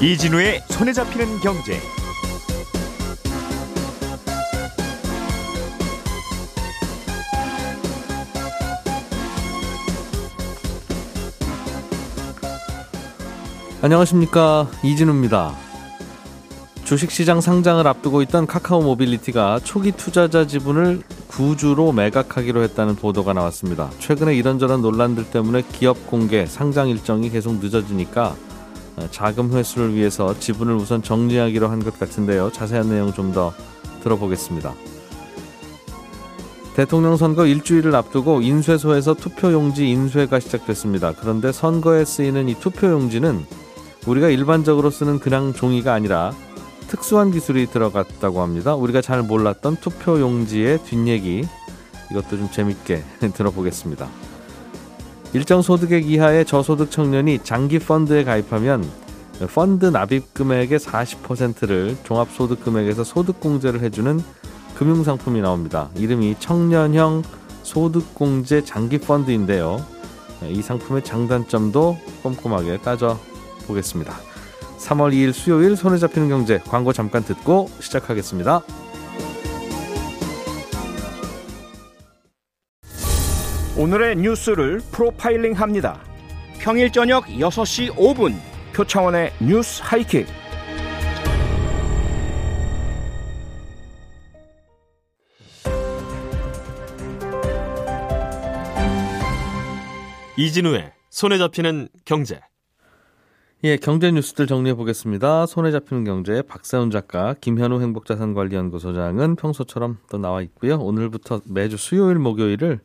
이진우의 손에 잡히는 경제. 안녕하십니까 이진우입니다. 주식시장 상장을 앞두고 있던 카카오 모빌리티가 초기 투자자 지분을 구주로 매각하기로 했다는 보도가 나왔습니다. 최근에 이런저런 논란들 때문에 기업 공개 상장 일정이 계속 늦어지니까 어, 자금 회수를 위해서 지분을 우선 정리하기로 한 것 같은데요. 자세한 내용 좀 더 들어보겠습니다. 대통령 선거 일주일을 앞두고 인쇄소에서 투표용지 인쇄가 시작됐습니다. 그런데 선거에 쓰이는 이 투표용지는 우리가 일반적으로 쓰는 그냥 종이가 아니라 특수한 기술이 들어갔다고 합니다. 우리가 잘 몰랐던 투표 용지의 뒷얘기 이것도 좀 재밌게 들어보겠습니다. 일정 소득액 이하의 저소득 청년이 장기 펀드에 가입하면 펀드 납입 금액의 40%를 종합소득 금액에서 소득 공제를 해주는 금융 상품이 나옵니다. 이름이 청년형 소득 공제 장기 펀드인데요. 이 상품의 장단점도 꼼꼼하게 따져 보겠습니다. 3월 2일 수요일 손에 잡히는 경제 광고 잠깐 듣고 시작하겠습니다. 오늘의 뉴스를 프로파일링 합니다. 평일 저녁 6시 5분 표창원의 뉴스 하이킥. 이진우의 손에 잡히는 경제. 예, 경제 뉴스들 정리해 보겠습니다. 손에 잡히는 경제 박세훈 작가, 김현우 행복자산관리연구소장은 평소처럼 또 나와 있고요. 오늘부터 매주 수요일, 목요일을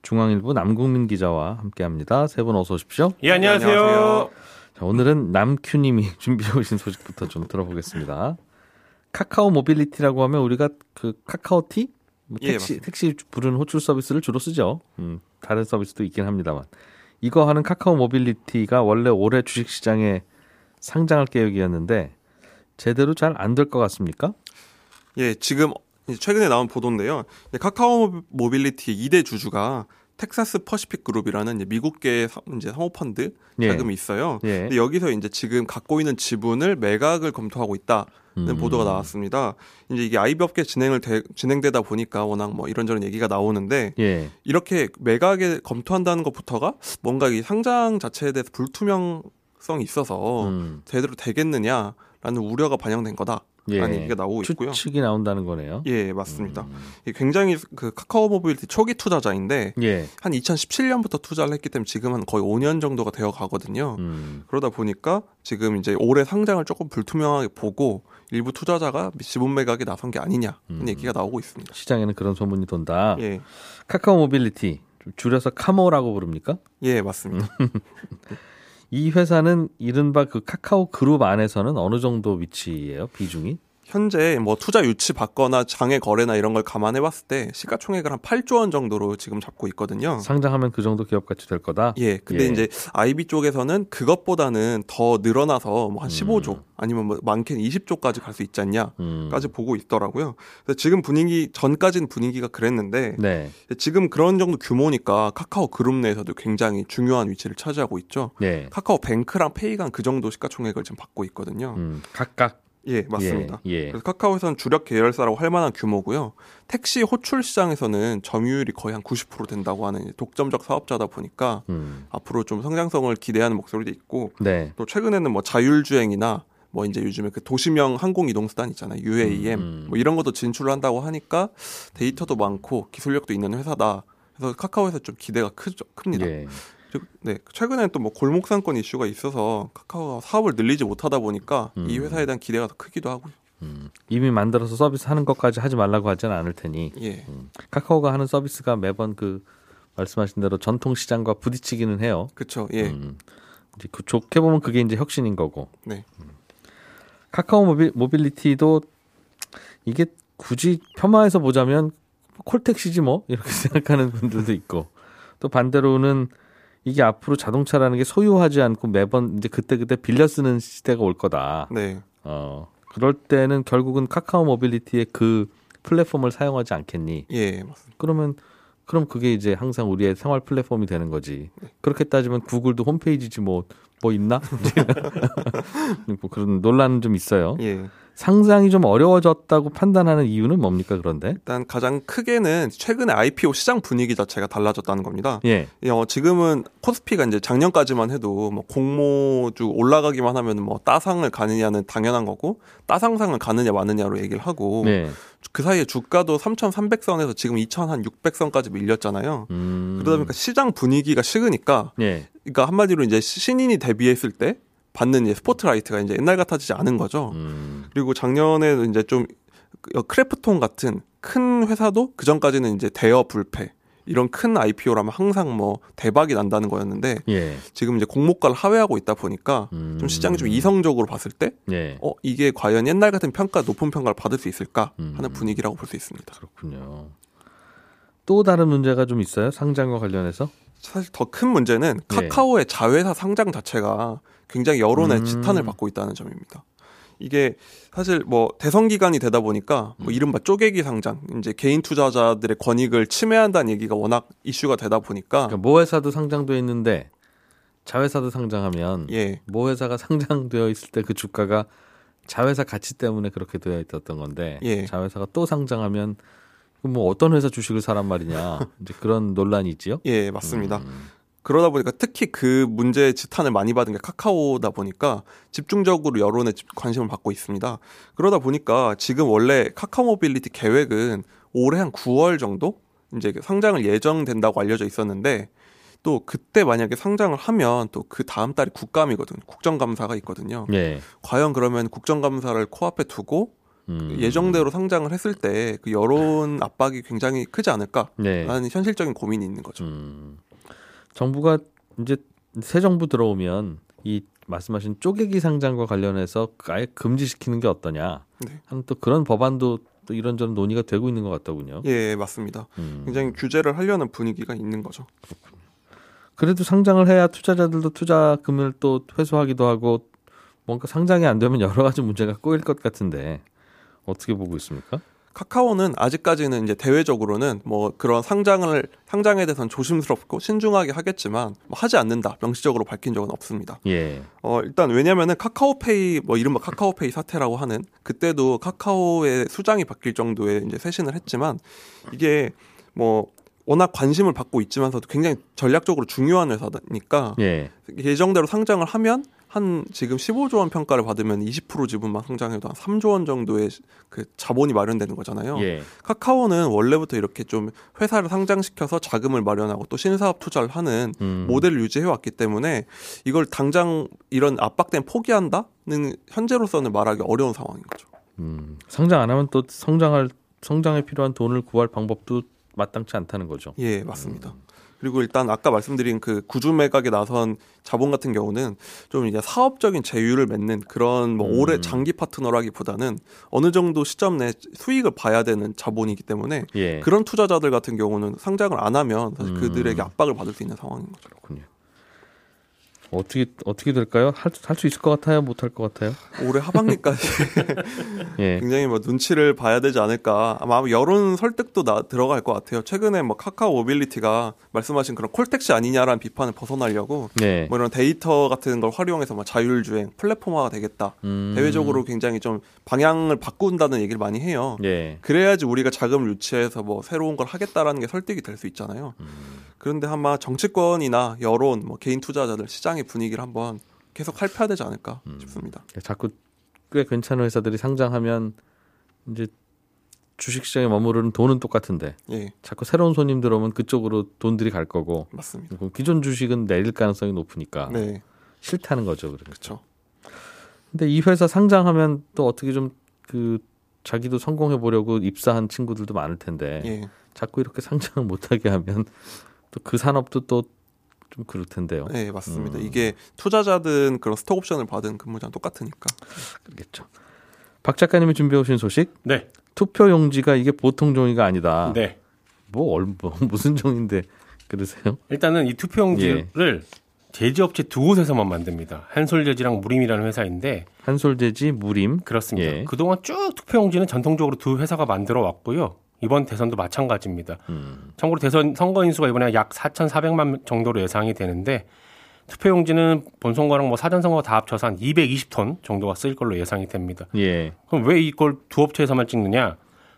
중앙일보 남국민 기자와 함께합니다. 세 분 어서 오십시오. 예, 안녕하세요. 자, 오늘은 남큐님이 준비해 오신 소식부터 좀 들어보겠습니다. 카카오 모빌리티라고 하면 우리가 그 카카오티 뭐 예, 택시 맞습니다. 택시 부르는 호출 서비스를 주로 쓰죠. 음, 다른 서비스도 있긴 합니다만 이거 하는 카카오 모빌리티가 원래 올해 주식 시장에 상장할 계획이었는데 제대로 잘 안 될 것 같습니까? 예, 지금 최근에 나온 보도인데요. 카카오 모빌리티 2대 주주가 텍사스 퍼시픽 그룹이라는 미국계 사- 이제 사모펀드 예. 자금이 있어요. 예. 근데 여기서 이제 지금 갖고 있는 지분을 매각을 검토하고 있다는 음. 보도가 나왔습니다. 이제 이게 IB 업계 진행을 되- 진행되다 보니까 워낙 뭐 이런저런 얘기가 나오는데 예. 이렇게 매각에 검토한다는 것부터가 뭔가 이 상장 자체에 대해서 불투명성이 있어서 음. 제대로 되겠느냐라는 우려가 반영된 거다. 라는 얘기가 나오고 있고요. 추측이 나온다는 거네요. 예, 맞습니다. 음. 굉장히 그 카카오 모빌리티 초기 투자자인데 예. 한 2017년부터 투자를 했기 때문에 지금 은 거의 5년 정도가 되어 가거든요. 음. 그러다 보니까 지금 이제 올해 상장을 조금 불투명하게 보고 일부 투자자가 지분 매각에 나선 게 아니냐는 음. 얘기가 나오고 있습니다. 시장에는 그런 소문이 돈다. 예, 카카오 모빌리티 좀 줄여서 카모라고 부릅니까? 예, 맞습니다. 이 회사는 이른바 그 카카오 그룹 안에서는 어느 정도 위치예요? 비중이? 현재 뭐 투자 유치 받거나 장외 거래나 이런 걸 감안해 봤을 때 시가총액을 한 8조 원 정도로 지금 잡고 있거든요. 상장하면 그 정도 기업 가치 될 거다. 예, 근데 예. 이제 IB 쪽에서는 그것보다는 더 늘어나서 뭐 한 15조 아니면 뭐 많게는 20조까지 갈 수 있지 않냐. 음. 까지 보고 있더라고요. 그래서 지금 분위기 전까지는 분위기가 그랬는데 네. 지금 그런 정도 규모니까 카카오 그룹 내에서도 굉장히 중요한 위치를 차지하고 있죠. 네. 카카오 뱅크랑 페이가 그 정도 시가총액을 지금 받고 있거든요. 음, 각각 예, 맞습니다. 예. 예. 그래서 카카오에서는 주력 계열사라고 할 만한 규모고요. 택시 호출 시장에서는 점유율이 거의 한 90% 된다고 하는 독점적 사업자다 보니까 음. 앞으로 좀 성장성을 기대하는 목소리도 있고 네. 또 최근에는 뭐 자율주행이나 뭐 이제 요즘에 그 도시명 항공 이동 수단 있잖아요. UAM 음. 뭐 이런 것도 진출을 한다고 하니까 데이터도 많고 기술력도 있는 회사다. 그래서 카카오에서 좀 기대가 크죠, 큽니다. 예. 네, 최근에는 또뭐 골목 상권 이슈가 있어서 카카오가 사업을 늘리지 못하다 보니까 이 음. 회사에 대한 기대가 더 크기도 하고요. 음. 이미 만들어서 서비스 하는 것까지 하지 말라고 하지는 않을 테니 예. 카카오가 하는 서비스가 매번 그 말씀하신 대로 전통 시장과 부딪히기는 해요. 그렇죠. 예. 음. 이제 그 좋게 보면 그게 이제 혁신인 거고. 네. 카카오 모빌, 모빌리티도 이게 굳이 폄하해서 보자면 콜택시지 뭐 이렇게 생각하는 분들도 있고 또 반대로는 이게 앞으로 자동차라는 게 소유하지 않고 매번 이제 그때그때 빌려 쓰는 시대가 올 거다. 네. 어, 그럴 때는 결국은 카카오 모빌리티의 그 플랫폼을 사용하지 않겠니? 예, 맞습니다. 그러면 그럼 그게 이제 항상 우리의 생활 플랫폼이 되는 거지. 그렇게 따지면 구글도 홈페이지지 뭐, 뭐 있나? 뭐 그런 논란은 좀 있어요. 예. 상장이 좀 어려워졌다고 판단하는 이유는 뭡니까 그런데? 일단 가장 크게는 최근에 IPO 시장 분위기 자체가 달라졌다는 겁니다. 예. 어, 지금은 코스피가 이제 작년까지만 해도 뭐 공모주 올라가기만 하면 뭐 따상을 가느냐는 당연한 거고 따상상을 가느냐 마느냐로 얘기를 하고 네. 그 사이에 주가도 3,300선에서 지금 2,600선까지 밀렸잖아요. 음. 그러다 보니까 시장 분위기가 식으니까 예. 그러니까 한마디로 이제 신인이 데뷔했을 때 받는 이제 스포트라이트가 이제 옛날 같아지지 않은 거죠. 음. 그리고 작년에는 이제 좀 크래프톤 같은 큰 회사도 그 전까지는 이제 대어 불패 이런 큰 IPO라면 항상 뭐 대박이 난다는 거였는데 예. 지금 이제 공모가를 하회하고 있다 보니까 음. 좀 시장이 좀 이성적으로 봤을 때 예. 어, 이게 과연 옛날 같은 평가, 높은 평가를 받을 수 있을까 음. 하는 분위기라고 볼 수 있습니다. 그렇군요. 또 다른 문제가 좀 있어요? 상장과 관련해서? 사실 더 큰 문제는 예. 카카오의 자회사 상장 자체가 굉장히 여론의 음. 지탄을 받고 있다는 점입니다. 이게 사실 뭐 대선 기간이 되다 보니까 음. 뭐 이른바 쪼개기 상장, 이제 개인 투자자들의 권익을 침해한다는 얘기가 워낙 이슈가 되다 보니까 그러니까 모 회사도 상장돼 있는데 자회사도 상장하면 예, 모 회사가 상장되어 있을 때 그 주가가 자회사 가치 때문에 그렇게 되어 있었던 건데 예. 자회사가 또 상장하면 뭐 어떤 회사 주식을 사란 말이냐 이제 그런 논란이 있지요. 예, 맞습니다. 음. 그러다 보니까 특히 그 문제의 지탄을 많이 받은 게 카카오다 보니까 집중적으로 여론의 집- 관심을 받고 있습니다. 그러다 보니까 지금 원래 카카오 모빌리티 계획은 올해 한 9월 정도 이제 상장을 예정된다고 알려져 있었는데 또 그때 만약에 상장을 하면 또 그 다음 달이 국감이거든요. 국정감사가 있거든요. 예. 과연 그러면 국정감사를 코앞에 두고 음. 예정대로 상장을 했을 때 그 여론 압박이 굉장히 크지 않을까라는 네. 현실적인 고민이 있는 거죠. 음. 정부가 이제 새 정부 들어오면 이 말씀하신 쪼개기 상장과 관련해서 아예 금지시키는 게 어떠냐 네. 하는 또 그런 법안도 또 이런저런 논의가 되고 있는 것 같더군요. 예, 맞습니다. 음. 굉장히 규제를 하려는 분위기가 있는 거죠. 그래도 상장을 해야 투자자들도 투자금을 또 회수하기도 하고 뭔가 상장이 안 되면 여러 가지 문제가 꼬일 것 같은데 어떻게 보고 있습니까? 카카오는 아직까지는 이제 대외적으로는 뭐 그런 상장을 상장에 대해서는 조심스럽고 신중하게 하겠지만 뭐 하지 않는다 명시적으로 밝힌 적은 없습니다. 예. 어 일단 왜냐면은 카카오페이 뭐 이른바 카카오페이 사태라고 하는 그때도 카카오의 수장이 바뀔 정도의 이제 쇄신을 했지만 이게 뭐 워낙 관심을 받고 있지만서도 굉장히 전략적으로 중요한 회사니까 예. 예정대로 상장을 하면 한 지금 15조 원 평가를 받으면 20% 지분만 상장해도 한 3조 원 정도의 그 자본이 마련되는 거잖아요. 예. 카카오는 원래부터 이렇게 좀 회사를 상장시켜서 자금을 마련하고 또 신사업 투자를 하는 음. 모델을 유지해 왔기 때문에 이걸 당장 이런 압박된 포기한다는 현재로서는 말하기 어려운 상황인 거죠. 음. 상장 안 하면 또 성장할 성장에 필요한 돈을 구할 방법도 마땅치 않다는 거죠. 예, 맞습니다. 그리고 일단 아까 말씀드린 그 구주 매각에 나선 자본 같은 경우는 좀 이제 사업적인 제휴를 맺는 그런 뭐 음. 오래 장기 파트너라기보다는 어느 정도 시점 내 수익을 봐야 되는 자본이기 때문에 예. 그런 투자자들 같은 경우는 상장을 안 하면 사실 음. 그들에게 압박을 받을 수 있는 상황인 거죠. 그렇군요. 어떻게 어떻게 될까요? 할할수 있을 것 같아요? 못 할 것 같아요? 올해 하반기까지 예. 굉장히 뭐 눈치를 봐야 되지 않을까. 아마 여론 설득도 나, 들어갈 것 같아요. 최근에 뭐 카카오 모빌리티가 말씀하신 그런 콜택시 아니냐라는 비판을 벗어나려고 네. 뭐 이런 데이터 같은 걸 활용해서 뭐 자율주행 플랫폼화가 되겠다. 음. 대외적으로 굉장히 좀 방향을 바꾼다는 얘기를 많이 해요. 예. 그래야지 우리가 자금을 유치해서 뭐 새로운 걸 하겠다라는 게 설득이 될 수 있잖아요. 음. 그런데 아마 정치권이나 여론, 뭐 개인 투자자들 시장의 분위기를 한번 계속 살펴야 되지 않을까 음. 싶습니다. 자꾸 꽤 괜찮은 회사들이 상장하면 이제 주식시장에 머무르는 돈은 똑같은데 예, 자꾸 새로운 손님 들어오면 그쪽으로 돈들이 갈 거고 맞습니다. 그럼 기존 주식은 내릴 가능성이 높으니까 네, 싫다는 거죠. 그래. 그렇죠. 근데 이 회사 상장하면 또 어떻게 좀 그 자기도 성공해 보려고 입사한 친구들도 많을 텐데 예, 자꾸 이렇게 상장을 못하게 하면 또 그 산업도 또 좀 그럴 텐데요. 네, 맞습니다. 음. 이게 투자자든 그런 스톡 옵션을 받은 근무자는 똑같으니까. 그렇겠죠. 박 작가님이 준비해 오신 소식 네. 투표 용지가 이게 보통 종이가 아니다. 네. 뭐, 얼, 뭐 무슨 종인데 그러세요? 일단은 이 투표 용지를 제지업체 두 곳에서만 만듭니다. 한솔제지랑 무림이라는 회사인데 한솔제지 무림. 그렇습니다. 예. 그동안 쭉 투표용지는 전통적으로 두 회사가 만들어 왔고요. 이번 대선도 마찬가지입니다. 음. 참고로 대선 선거 인수가 이번에 약 4,400만 정도로 예상이 되는데 투표용지는 본 선거랑 뭐 사전 선거 다 합쳐서 한 220톤 정도가 쓰일 걸로 예상이 됩니다. 예. 그럼 왜 이걸 두 업체에서만 찍느냐?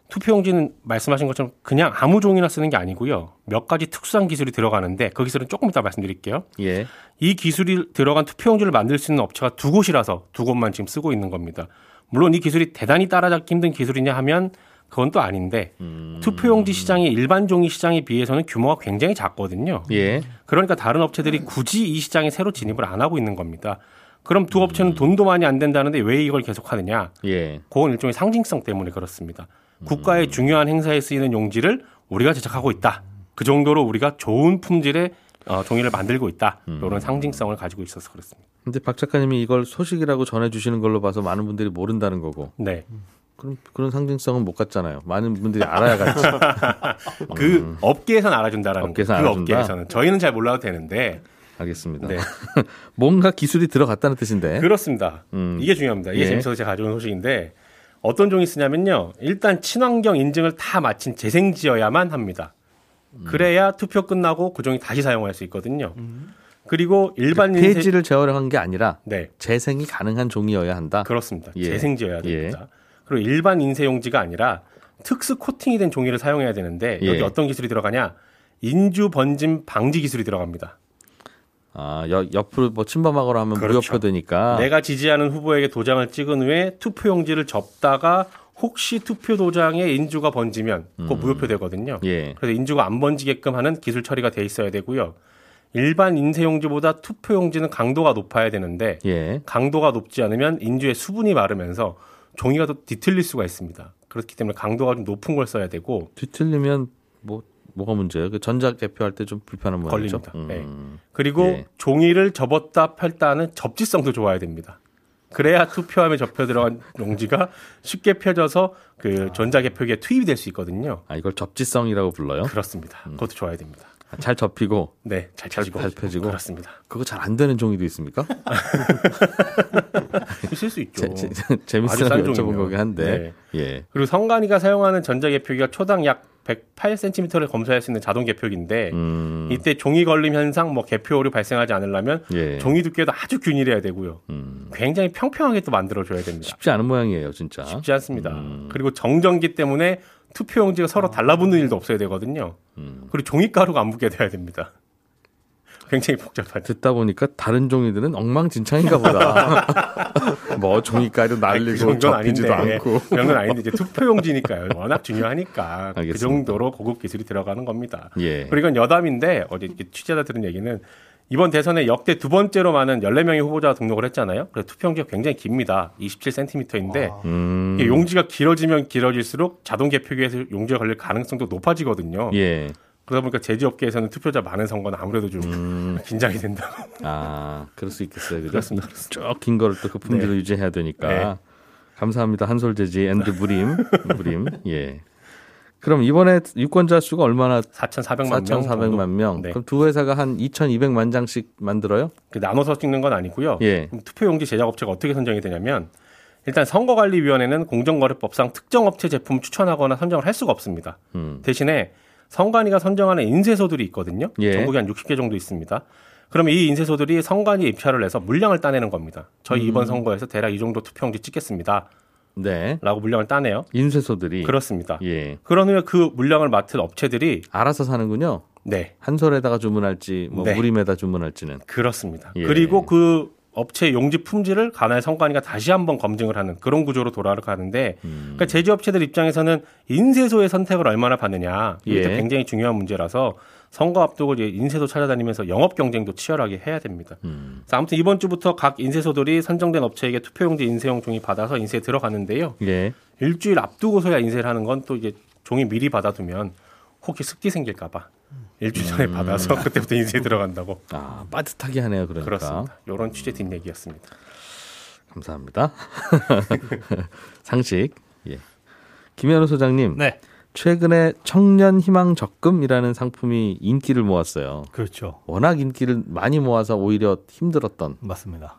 투표용지는 말씀하신 것처럼 그냥 아무 종이나 쓰는 게 아니고요. 몇 가지 특수한 기술이 들어가는데 그 기술은 조금 이따 말씀드릴게요. 예. 이 기술이 들어간 투표용지를 만들 수 있는 업체가 두 곳이라서 두 곳만 지금 쓰고 있는 겁니다. 물론 이 기술이 대단히 따라잡기 힘든 기술이냐 하면 그건 또 아닌데 음. 투표용지 시장이 일반 종이 시장에 비해서는 규모가 굉장히 작거든요. 예. 그러니까 다른 업체들이 굳이 이 시장에 새로 진입을 안 하고 있는 겁니다. 그럼 두 업체는 돈도 많이 안 된다는데 왜 이걸 계속 하느냐? 예. 그건 일종의 상징성 때문에 그렇습니다. 국가의 중요한 행사에 쓰이는 용지를 우리가 제작하고 있다. 그 정도로 우리가 좋은 품질의 어, 종이를 만들고 있다. 이런 상징성을 가지고 있어서 그렇습니다. 근데 박 작가님이 이걸 소식이라고 전해 주시는 걸로 봐서 많은 분들이 모른다는 거고. 네. 그럼 그런 상징성은 못 갖잖아요. 많은 분들이 알아야 갖지. 그 업계에서는 알아준다라는 업계에서 거. 그 알아준다? 업계에서는 저희는 잘 몰라도 되는데 알겠습니다. 네. 뭔가 기술이 들어갔다는 뜻인데. 그렇습니다. 음. 이게 중요합니다. 이게 예. 재밌어서 제가 가져온 소식인데 어떤 종이 쓰냐면요. 일단 친환경 인증을 다 마친 재생지어야만 합니다. 음. 그래야 투표 끝나고 그 종이 다시 사용할 수 있거든요. 그리고 일반 인쇄 그 폐지를 재활용한 게 아니라 네 재생이 가능한 종이어야 한다. 그렇습니다. 예. 재생지어야 됩니다. 그리고 일반 인쇄용지가 아니라 특수 코팅이 된 종이를 사용해야 되는데 여기 예. 어떤 기술이 들어가냐? 인주 번짐 방지 기술이 들어갑니다. 아, 여- 옆으로 뭐 침범하거나 하면 그렇죠. 무효표되니까. 내가 지지하는 후보에게 도장을 찍은 후에 투표용지를 접다가 혹시 투표 도장에 인주가 번지면 그거 무효표 되거든요. 예. 그래서 인주가 안 번지게끔 하는 기술 처리가 돼 있어야 되고요. 일반 인쇄용지보다 투표용지는 강도가 높아야 되는데 예. 강도가 높지 않으면 인주의 수분이 마르면서 종이가 더 뒤틀릴 수가 있습니다. 그렇기 때문에 강도가 좀 높은 걸 써야 되고 뒤틀리면 뭐 뭐가 문제예요? 그 전자 개표할 때 좀 불편한 모양이죠. 걸립니다. 네. 음. 그리고 예. 종이를 접었다 펼다는 접지성도 좋아야 됩니다. 그래야 투표함에 접혀 들어간 용지가 쉽게 펴져서 그 전자 개표기에 투입이 될 수 있거든요. 아, 이걸 접지성이라고 불러요? 그렇습니다. 그것도 좋아야 됩니다. 아, 잘 접히고 네, 잘 펴지고. 잘 펴지고? 그렇습니다. 그거 잘 안 되는 종이도 있습니다. 쓸 수 있죠. 싼 여쭤본. 거긴 한데. 예. 그리고 성관이가 사용하는 전자 개표기가 초당 약 108cm를 검사할 수 있는 자동 개표기인데 음. 이때 종이 걸림 현상, 뭐 개표 오류 발생하지 않으려면 예. 종이 두께도 아주 균일해야 되고요. 음. 굉장히 평평하게 또 만들어 줘야 됩니다. 쉽지 않은 모양이에요, 진짜. 쉽지 않습니다. 음. 그리고 정전기 때문에 투표용지가 서로 달라붙는 일도 없어야 되거든요. 음. 그리고 종이가루가 안 붙게 돼야 됩니다. 굉장히 복잡하죠. 듣다 보니까 다른 종이들은 엉망진창인가 보다. 뭐 종이가루 그 날리고 정도는 접히지도 아닌데 않고. 그런 건 아닌데 이제 투표용지니까요. 워낙 중요하니까 그 알겠습니다. 정도로 고급 기술이 들어가는 겁니다. 예. 그리고 이건 여담인데 어제 취재자 들은 얘기는 이번 대선에 역대 두 번째로 많은 14명의 후보자가 등록을 했잖아요. 그래서 투표용지가 굉장히 깁니다. 27cm인데 음. 이게 용지가 길어지면 길어질수록 자동 개표기에서 용지가 걸릴 가능성도 높아지거든요. 예. 그러다 보니까 제지업계에서는 투표자 많은 선거는 아무래도 좀 음. 긴장이 된다. 아, 그럴 수 있겠어요. 그죠? 그렇습니다. 쭉 긴 거를 또 그 품질을 유지해야 되니까. 네. 감사합니다. 한솔제지 and 무림. 무림. 예. 그럼 이번에 유권자 수가 얼마나 4,400만 명. 4,400만 명. 네. 그럼 두 회사가 한 2,200만 장씩 만들어요? 그 나눠서 찍는 건 아니고요. 예. 투표용지 제작 업체가 어떻게 선정이 되냐면 일단 선거관리위원회는 공정거래법상 특정 업체 제품 추천하거나 선정을 할 수가 없습니다. 음. 대신에 선관위가 선정하는 인쇄소들이 있거든요. 예. 전국에 한 60개 정도 있습니다. 그러면 이 인쇄소들이 선관위 입찰을 해서 물량을 따내는 겁니다. 저희 음. 이번 선거에서 대략 이 정도 투표용지 찍겠습니다. 네. 라고 물량을 따내요. 인쇄소들이 그렇습니다. 예. 그런 후에 그 물량을 맡은 업체들이 알아서 사는군요. 네, 한 솔에다가 주문할지 뭐 네. 무림에다 주문할지는. 그렇습니다. 예. 그리고 그 업체 용지 품질을 관할 선관위가 다시 한번 검증을 하는 그런 구조로 돌아가는데 음. 그러니까 제조업체들 입장에서는 인쇄소의 선택을 얼마나 받느냐 이게 예. 굉장히 중요한 문제라서 선거 앞두고 이제 인쇄소 찾아다니면서 영업 경쟁도 치열하게 해야 됩니다. 음. 아무튼 이번 주부터 각 인쇄소들이 선정된 업체에게 투표용지 인쇄용 종이 받아서 인쇄에 들어가는데요. 예. 일주일 앞두고서야 인쇄를 하는 건 또 이제 종이 미리 받아두면 혹시 습기 생길까봐 일주일 전에 음. 받아서 그때부터 인쇄에 들어간다고 아, 빠듯하게 하네요. 그러니까. 그렇습니다. 이런 취재 뒷얘기였습니다. 감사합니다. 상식. 예. 김현우 소장님. 네, 최근에 청년 희망 적금이라는 상품이 인기를 모았어요. 그렇죠. 워낙 인기를 많이 모아서 오히려 힘들었던 맞습니다.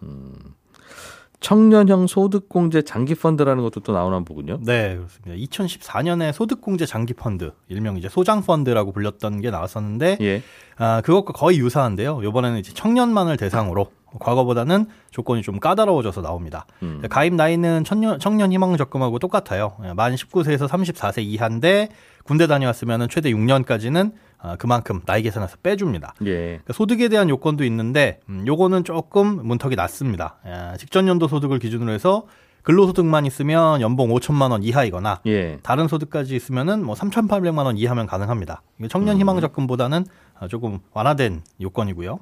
청년형 소득공제 장기펀드라는 것도 또 나오나 보군요. 네, 그렇습니다. 2014년에 소득공제 장기펀드, 일명 이제 소장펀드라고 불렸던 게 나왔었는데, 예. 아, 그것과 거의 유사한데요. 이번에는 이제 청년만을 대상으로 과거보다는 조건이 좀 까다로워져서 나옵니다. 음. 가입 나이는 청년, 청년 희망 적금하고 똑같아요. 만 19세에서 34세 이하인데 군대 다녀왔으면 최대 6년까지는 아, 그만큼 나이 계산해서 빼줍니다. 예. 그러니까 소득에 대한 요건도 있는데 음, 요거는 조금 문턱이 낮습니다. 아, 직전 연도 소득을 기준으로 해서 근로소득만 있으면 연봉 5천만 원 이하이거나 예. 다른 소득까지 있으면은 뭐 3,800만 원 이하면 가능합니다. 청년 희망 적금보다는 아, 조금 완화된 요건이고요.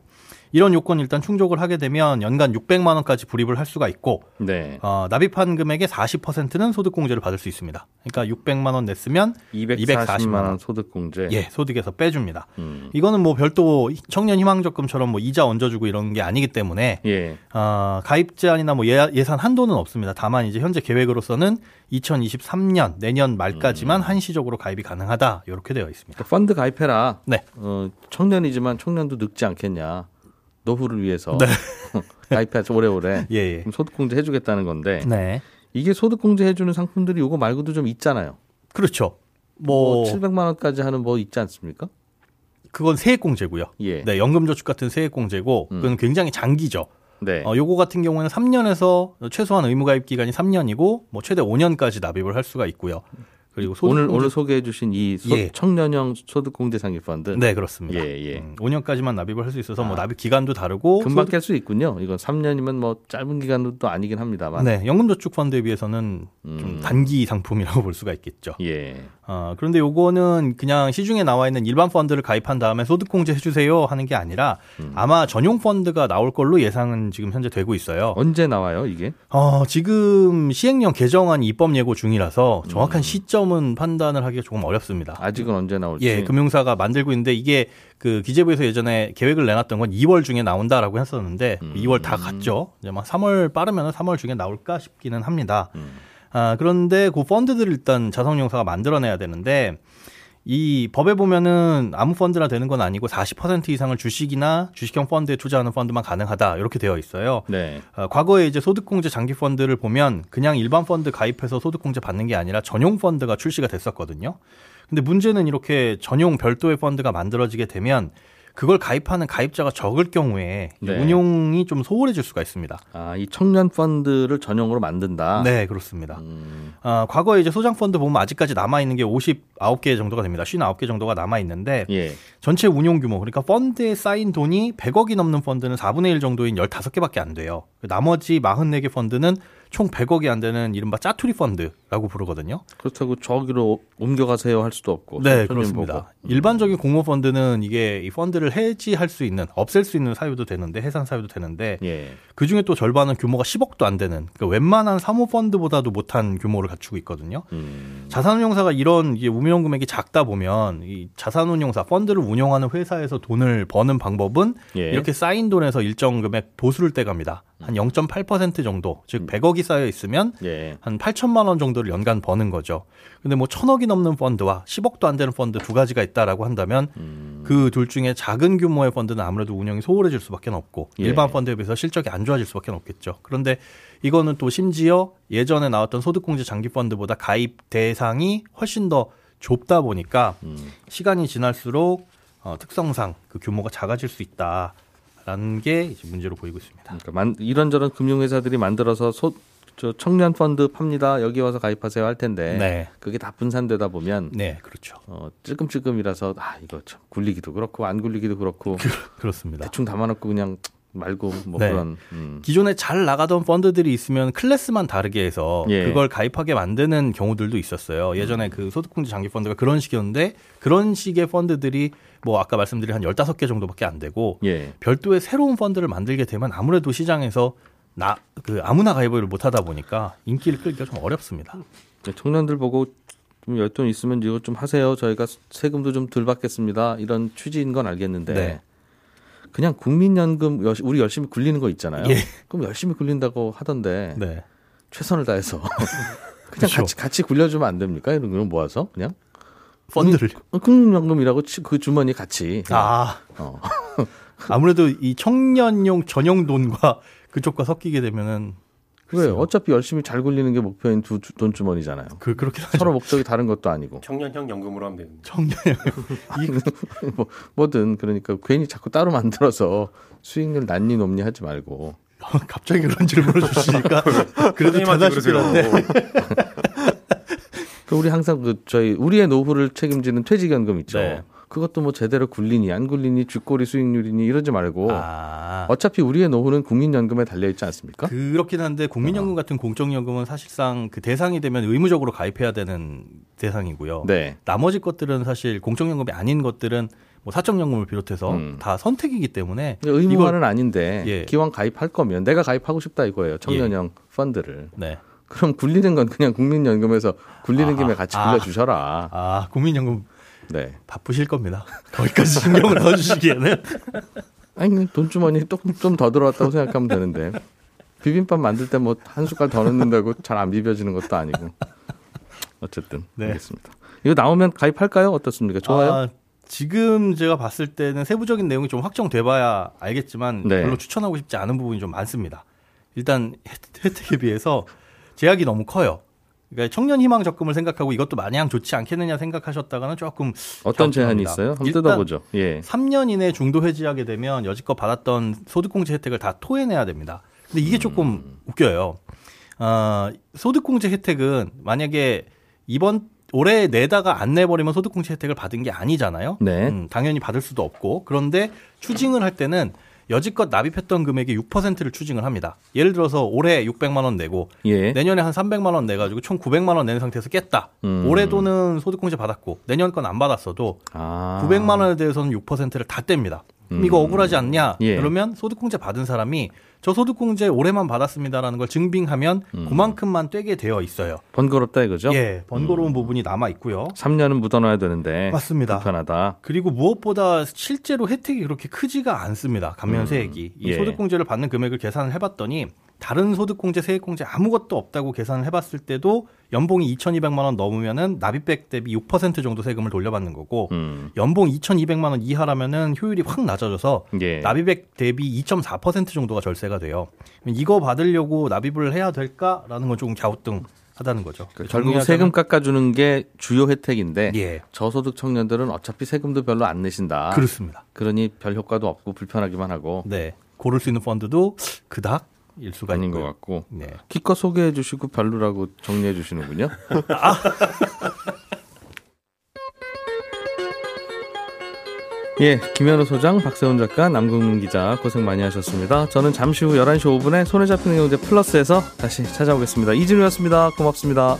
이런 요건 일단 충족을 하게 되면 연간 600만 원까지 불입을 할 수가 있고 네. 어, 납입한 금액의 40%는 소득공제를 받을 수 있습니다. 그러니까 600만 원 냈으면 240만 원 소득공제. 예, 소득에서 빼줍니다. 음. 이거는 뭐 별도 청년 희망적금처럼 뭐 이자 얹어주고 이런 게 아니기 때문에 예. 어, 가입 제한이나 뭐 예, 예산 한도는 없습니다. 다만 이제 현재 계획으로서는 2023년 내년 말까지만 음. 한시적으로 가입이 가능하다 이렇게 되어 있습니다. 그러니까 펀드 가입해라. 네. 어, 청년이지만 청년도 늙지 않겠냐. 노후를 위해서 네. 가입해서 오래오래. 예, 예. 소득공제 해주겠다는 건데 네. 이게 소득공제 해주는 상품들이 요거 말고도 좀 있잖아요. 그렇죠. 뭐 뭐 700만 원까지 하는 뭐 있지 않습니까? 그건 세액공제고요. 예. 네, 연금저축 같은 세액공제고 음. 그건 굉장히 장기죠. 네. 어, 요거 같은 경우에는 3년에서 최소한 의무가입 기간이 3년이고 뭐 최대 5년까지 납입을 할 수가 있고요. 그리고 오늘 소득공제- 오늘 소개해 주신 이 소- 예. 청년형 소득공제 상기 펀드 네 그렇습니다. 예, 예. 음, 5년까지만 납입을 할 수 있어서 뭐 아. 납입 기간도 다르고 금방 소득- 깰수 있군요. 이건 3년이면 뭐 짧은 기간도 또 아니긴 합니다만. 네 연금저축 펀드에 비해서는 좀 음. 단기 상품이라고 볼 수가 있겠죠. 예. 어, 그런데 요거는 그냥 시중에 나와 있는 일반 펀드를 가입한 다음에 소득공제 해주세요 하는 게 아니라 음. 아마 전용 펀드가 나올 걸로 예상은 지금 현재 되고 있어요. 언제 나와요, 이게? 어, 지금 시행령 개정안 입법 예고 중이라서 정확한 음. 시점은 판단을 하기가 조금 어렵습니다. 아직은 언제 나올지. 예, 금융사가 만들고 있는데 이게 그 기재부에서 예전에 계획을 내놨던 건 2월 중에 나온다라고 했었는데 음. 2월 다 갔죠. 이제 막 3월 빠르면 3월 중에 나올까 싶기는 합니다. 음. 아, 그런데 그 펀드들을 일단 자산운용사가 만들어내야 되는데 이 법에 보면은 아무 펀드나 되는 건 아니고 40% 이상을 주식이나 주식형 펀드에 투자하는 펀드만 가능하다 이렇게 되어 있어요. 네. 어, 과거에 이제 소득공제 장기 펀드를 보면 그냥 일반 펀드 가입해서 소득공제 받는 게 아니라 전용 펀드가 출시가 됐었거든요. 근데 문제는 이렇게 전용 별도의 펀드가 만들어지게 되면 그걸 가입하는 가입자가 적을 경우에 네. 운용이 좀 소홀해질 수가 있습니다. 아, 이 청년 펀드를 전용으로 만든다. 네, 그렇습니다. 음, 어, 과거에 이제 소장 펀드 보면 아직까지 남아 있는 게 59개 정도가 됩니다. 59개 정도가 남아 있는데 예. 전체 운용 규모 그러니까 펀드에 쌓인 돈이 100억이 넘는 펀드는 4분의 1 정도인 15개밖에 안 돼요. 나머지 44개 펀드는 총 100억이 안 되는 이른바 짜투리 펀드 라고 부르거든요. 그렇다고 저기로 옮겨가세요 할 수도 없고. 네, 그렇습니다. 보고. 일반적인 공모 펀드는 이게 이 펀드를 해지할 수 있는, 없앨 수 있는 사유도 되는데, 해산 사유도 되는데, 예. 그 중에 또 절반은 규모가 10억도 안 되는, 그러니까 웬만한 사모 펀드보다도 못한 규모를 갖추고 있거든요. 음, 자산운용사가 이런 이게 운용 금액이 작다 보면 이 자산운용사 펀드를 운용하는 회사에서 돈을 버는 방법은 예. 이렇게 쌓인 돈에서 일정 금액 보수를 떼갑니다. 한 0.8% 정도, 즉 100억이 쌓여 있으면 예. 한 8천만 원 정도 를 연간 버는 거죠. 근데 뭐 천억이 넘는 펀드와 10억도 안 되는 펀드 두 가지가 있다라고 한다면 음, 그둘 중에 작은 규모의 펀드는 아무래도 운영이 소홀해질 수밖에 없고 예. 일반 펀드에 비해서 실적이 안 좋아질 수밖에 없겠죠. 그런데 이거는 또 심지어 예전에 나왔던 소득공제 장기 펀드보다 가입 대상이 훨씬 더 좁다 보니까 음. 시간이 지날수록 어, 특성상 그 규모가 작아질 수 있다 라는 게 이제 문제로 보이고 있습니다. 그러니까 만, 이런저런 금융회사들이 만들어서 소, 저 청년 펀드 팝니다. 여기 와서 가입하세요 할 텐데. 네, 그게 다 분산되다 보면 네, 그렇죠. 어, 찔끔찔끔이라서 아 이거 참 굴리기도 그렇고 안 굴리기도 그렇고 그렇습니다. 대충 담아놓고 그냥 말고 뭐 네. 그런 음. 기존에 잘 나가던 펀드들이 있으면 클래스만 다르게 해서 예. 그걸 가입하게 만드는 경우들도 있었어요. 예전에 그 소득공제 장기 펀드가 그런 식이었는데 그런 식의 펀드들이 뭐 아까 말씀드린 한 15개 정도밖에 안 되고 예. 별도의 새로운 펀드를 만들게 되면 아무래도 시장에서 나 그 아무나 가입을 못 하다 보니까 인기를 끌기가 좀 어렵습니다. 청년들 보고 좀 열돈 있으면 이거 좀 하세요. 저희가 세금도 좀 덜 받겠습니다. 이런 취지인 건 알겠는데 네. 그냥 국민연금 여- 우리 열심히 굴리는 거 있잖아요. 예. 그럼 열심히 굴린다고 하던데 네. 최선을 다해서 그냥 그렇죠. 같이 같이 굴려주면 안 됩니까? 이런 거 모아서 그냥 펀드를 어, 국민연금이라고 치- 그 주머니 같이 아 어. 아무래도 이 청년용 전용 돈과 그쪽과 섞이게 되면은 왜? 어차피 열심히 잘 굴리는 게 목표인 두 주- 돈주머니잖아요. 그 그렇게 하죠. 서로 목적이 다른 것도 아니고. 청년형 연금으로 하면 되는데. 청년 뭐, 뭐든 그러니까 괜히 자꾸 따로 만들어서 수익률 낮니 높니 하지 말고. 갑자기 그런 질문을 주시니까 그래도 선생님한테 대답하시긴 한데 그 우리 항상 그 저희 우리의 노후를 책임지는 퇴직연금 있죠. 네. 그것도 뭐 제대로 굴리니 안 굴리니 쥐꼬리 수익률이니 이러지 말고 아, 어차피 우리의 노후는 국민연금에 달려 있지 않습니까? 그렇긴 한데 국민연금 같은 공적연금은 사실상 그 대상이 되면 의무적으로 가입해야 되는 대상이고요. 네. 나머지 것들은 사실 공적연금이 아닌 것들은 뭐 사적연금을 비롯해서 음. 다 선택이기 때문에 의무화는 아닌데 예. 기왕 가입할 거면 내가 가입하고 싶다 이거예요. 청년형 펀드를. 네. 그럼 굴리는 건 그냥 국민연금에서 굴리는 김에 같이 아. 굴려주셔라. 아 국민연금 네. 바쁘실 겁니다. 거기까지 신경을 넣어주시기에는 아니 돈주머니 조금 더 들어왔다고 생각하면 되는데 비빔밥 만들 때 뭐 한 숟갈 더 넣는다고 잘 안 비벼지는 것도 아니고 어쨌든 네. 알겠습니다. 이거 나오면 가입할까요? 어떻습니까? 좋아요. 아, 지금 제가 봤을 때는 세부적인 내용이 좀 확정돼봐야 알겠지만 네. 별로 추천하고 싶지 않은 부분이 좀 많습니다. 일단 혜택- 혜택에 비해서 제약이 너무 커요. 그러니까 청년 희망 적금을 생각하고 이것도 마냥 좋지 않겠느냐 생각하셨다가는 조금 어떤 제한이. 있어요? 한번 뜯어보죠. 예. 3년 이내 중도 해지하게 되면 여지껏 받았던 소득공제 혜택을 다 토해내야 됩니다. 근데 이게 조금 음. 웃겨요. 어, 소득공제 혜택은 만약에 이번 올해 내다가 안 내버리면 소득공제 혜택을 받은 게 아니잖아요. 네. 음, 당연히 받을 수도 없고 그런데 추징을 할 때는 여지껏 납입했던 금액의 6%를 추징을 합니다. 예를 들어서 올해 600만 원 내고 예. 내년에 한 300만 원 내가지고 총 900만 원 내는 상태에서 깼다. 음. 올해도는 소득공제 받았고 내년 건 안 받았어도 아. 900만 원에 대해서는 6%를 다 뗍니다. 그럼 이거 음. 억울하지 않냐? 예. 그러면 소득공제 받은 사람이 저 소득공제 올해만 받았습니다라는 걸 증빙하면 음. 그만큼만 떼게 되어 있어요. 번거롭다 이거죠? 예, 번거로운 부분이 남아 있고요. 3년은 묻어놔야 되는데 맞습니다. 불편하다. 그리고 무엇보다 실제로 혜택이 그렇게 크지가 않습니다. 감면세액이. 이 예. 소득공제를 받는 금액을 계산을 해봤더니 다른 소득공제, 세액공제 아무것도 없다고 계산을 해봤을 때도 연봉이 2,200만 원 넘으면은 납입액 대비 6% 정도 세금을 돌려받는 거고 음. 연봉 2,200만 원 이하라면은 효율이 확 낮아져서 예. 납입액 대비 2.4% 정도가 절세가 돼요. 이거 받으려고 납입을 해야 될까라는 건 조금 갸우뚱 하다는 거죠. 그 결국 세금 깎아주는 게 주요 혜택인데 예 저소득 청년들은 어차피 세금도 별로 안 내신다. 그렇습니다. 그러니 별 효과도 없고 불편하기만 하고 네 고를 수 있는 펀드도 그닥 일 수가 아닌 것 있고요. 같고 네. 기껏 소개해 주시고 별로라고 정리해 주시는군요. 예, 김현우 소장, 박세훈 작가, 남궁민 기자 고생 많이 하셨습니다. 저는 잠시 후 11시 5분에 손에 잡히는 경제 플러스에서 다시 찾아오겠습니다. 이진우였습니다. 고맙습니다.